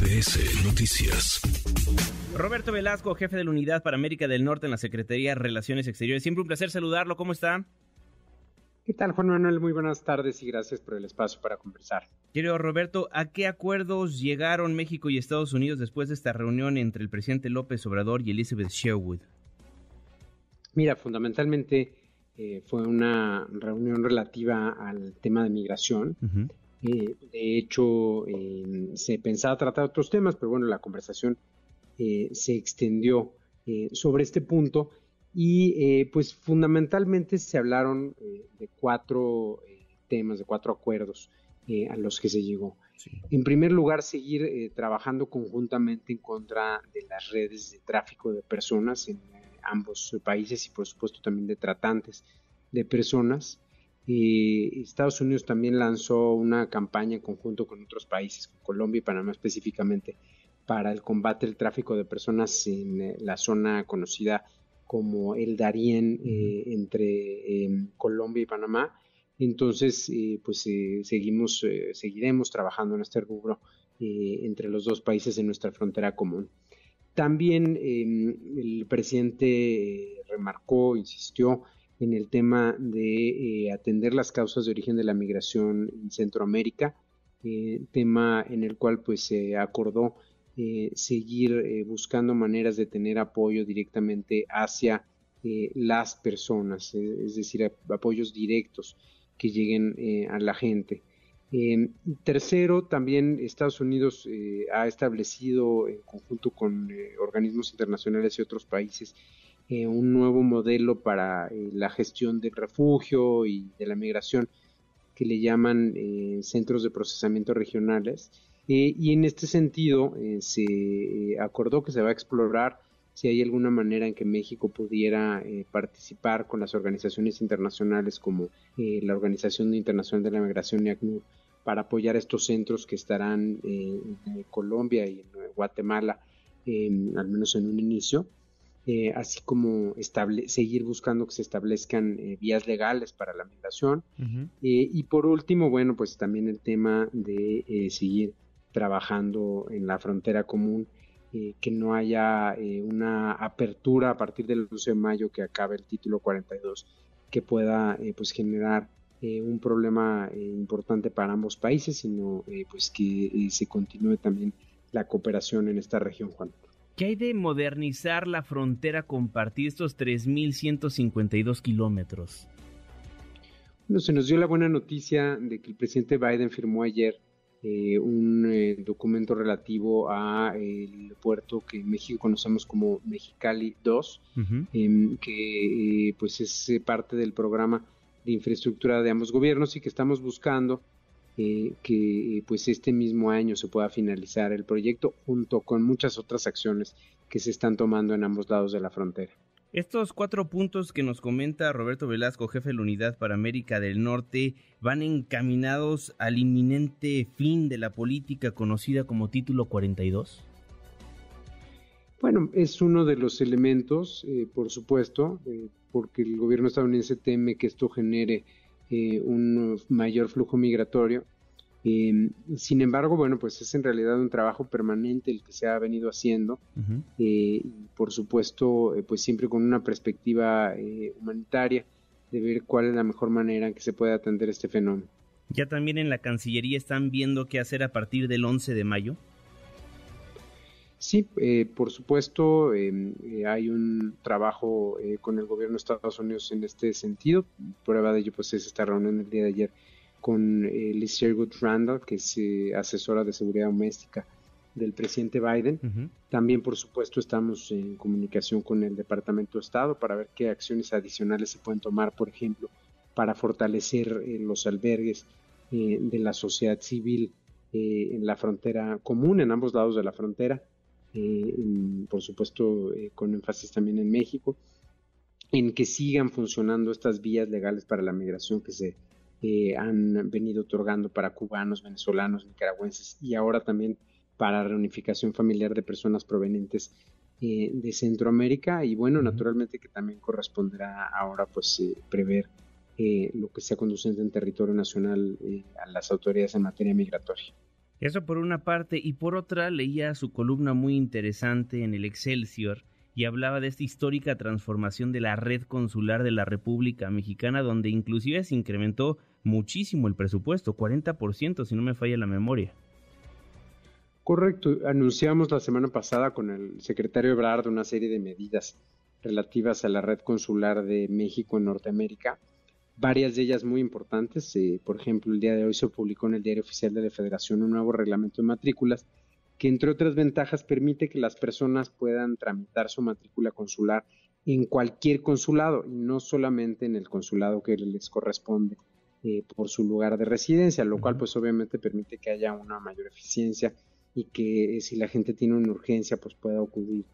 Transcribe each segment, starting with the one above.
MBS Noticias. Roberto Velasco, jefe de la Unidad para América del Norte en la Secretaría de Relaciones Exteriores. Siempre un placer saludarlo. ¿Cómo está? ¿Qué tal, Juan Manuel? Muy buenas tardes y gracias por el espacio para conversar. Querido Roberto, ¿a qué acuerdos llegaron México y Estados Unidos después de esta reunión entre el presidente López Obrador y Elizabeth Sherwood? Mira, fundamentalmente eh, fue una reunión relativa al tema de migración. Eh, de hecho, eh, se pensaba tratar otros temas, pero bueno, la conversación se extendió sobre este punto y eh, pues fundamentalmente se hablaron eh, de cuatro eh, temas, de cuatro acuerdos a los que se llegó. En primer lugar, seguir trabajando conjuntamente en contra de las redes de tráfico de personas en ambos países y por supuesto también de tratantes de personas. Estados Unidos también lanzó una campaña en conjunto con otros países, con Colombia y Panamá específicamente, para el combate al tráfico de personas en la zona conocida como el Darién eh, entre em, Colombia y Panamá. Entonces, eh, pues eh, seguimos, seguiremos trabajando en este rubro entre los dos países en nuestra frontera común. También em, el presidente remarcó, insistió en el tema de atender las causas de origen de la migración en Centroamérica, tema en el cual pues se acordó eh, seguir eh, buscando maneras de tener apoyo directamente hacia eh, las personas, es decir, apoyos directos que lleguen a la gente. tercero, también Estados Unidos ha establecido en conjunto con organismos internacionales y otros países un nuevo modelo para la gestión del refugio y de la migración que le llaman centros de procesamiento regionales eh, y en este sentido eh, se eh, acordó que se va a explorar si hay alguna manera en que México pudiera participar con las organizaciones internacionales como la Organización Internacional de la Migración y ACNUR para apoyar estos centros que estarán en Colombia y en Guatemala, al menos en un inicio. Así como seguir buscando que se establezcan vías legales para la migración. y por último, bueno, pues también el tema de seguir trabajando en la frontera común, eh, que no haya eh, una apertura a partir del 11 de mayo que acabe el título 42 que pueda eh, pues generar un problema importante para ambos países, sino pues que se continúe también la cooperación en esta región, Juan. ¿Qué hay de modernizar la frontera compartir estos 3.152 kilómetros? Bueno, se nos dio la buena noticia de que el presidente Biden firmó ayer eh, un eh, documento relativo a el puerto que en México conocemos como Mexicali 2, em, que eh, pues es parte del programa de infraestructura de ambos gobiernos y que estamos buscando que pues este mismo año se pueda finalizar el proyecto junto con muchas otras acciones que se están tomando en ambos lados de la frontera. Estos cuatro puntos que nos comenta Roberto Velasco, jefe de la Unidad para América del Norte, van encaminados al inminente fin de la política conocida como Título 42. Bueno, es uno de los elementos, eh, por supuesto, eh, porque el gobierno estadounidense teme que esto genere eh, un mayor flujo migratorio Em, sin embargo, bueno, pues es en realidad un trabajo permanente el que se ha venido haciendo, eh, por supuesto, eh, pues siempre con una perspectiva eh, humanitaria de ver cuál es la mejor manera en que se puede atender este fenómeno. ¿Ya también en la Cancillería están viendo qué hacer a partir del 11 de mayo? Sí, por supuesto, em, hay un trabajo con el gobierno de Estados Unidos en este sentido. Prueba de ello, pues es esta reunión del día de ayer con eh, Liz Sherwood Randall, que es eh, asesora de seguridad doméstica del presidente Biden. También, por supuesto, estamos en comunicación con el Departamento de Estado para ver qué acciones adicionales se pueden tomar, por ejemplo, para fortalecer eh, los albergues de la sociedad civil en la frontera común, en ambos lados de la frontera, por supuesto, con énfasis también en México, en que sigan funcionando estas vías legales para la migración que se han venido otorgando para cubanos, venezolanos, nicaragüenses y ahora también para reunificación familiar de personas provenientes eh, de Centroamérica y bueno, naturalmente que también corresponderá ahora pues eh, prever eh, lo que sea conducente en territorio nacional a las autoridades en materia migratoria. Eso por una parte, y por otra leía su columna muy interesante en el Excelsior y hablaba de esta histórica transformación de la red consular de la República Mexicana, donde inclusive se incrementó muchísimo el presupuesto, 40% si no me falla la memoria. Correcto, anunciamos la semana pasada con el secretario Ebrard una serie de medidas relativas a la red consular de México en Norteamérica, varias de ellas muy importantes. Eh, por ejemplo, el día de hoy se publicó en el Diario Oficial de la Federación un nuevo reglamento de matrículas que, entre otras ventajas, permite que las personas puedan tramitar su matrícula consular en cualquier consulado y no solamente en el consulado que les corresponde eh, por su lugar de residencia, lo cual pues obviamente permite que haya una mayor eficiencia y que eh, si la gente tiene una urgencia pues pueda acudir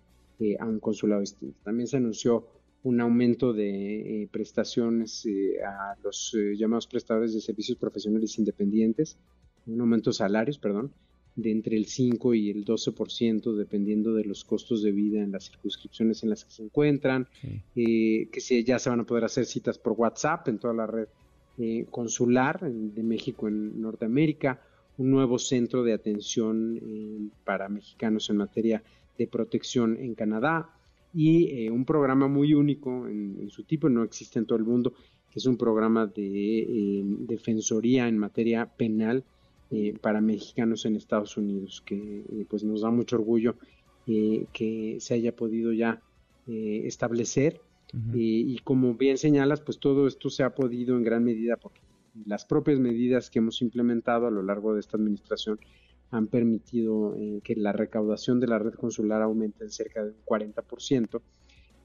a un consulado distinto. También se anunció un aumento de eh, prestaciones eh, a los eh, llamados prestadores de servicios profesionales independientes, un aumento de salarios, perdón, de entre el 5 y el 12% dependiendo de los costos de vida en las circunscripciones en las que se encuentran, que se, ya se van a poder hacer citas por WhatsApp en toda la red consular de México en Norteamérica, un nuevo centro de atención para mexicanos en materia de protección en Canadá, y eh, un programa muy único en, su tipo, no existe en todo el mundo, que es un programa de eh, defensoría en materia penal eh, para mexicanos en Estados Unidos, que pues nos da mucho orgullo que se haya podido ya establecer. y como bien señalas, pues todo esto se ha podido en gran medida porque las propias medidas que hemos implementado a lo largo de esta administración han permitido eh, que la recaudación de la red consular aumente en cerca de un 40%.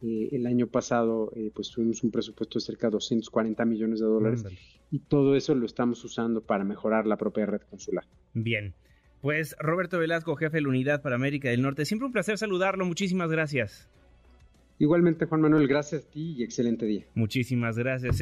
Eh, el año pasado eh, pues tuvimos un presupuesto de cerca de 240 millones de dólares y todo eso lo estamos usando para mejorar la propia red consular. Bien, pues Roberto Velasco, jefe de la Unidad para América del Norte, siempre un placer saludarlo, muchísimas gracias. Igualmente Juan Manuel, gracias a ti y excelente día. Muchísimas gracias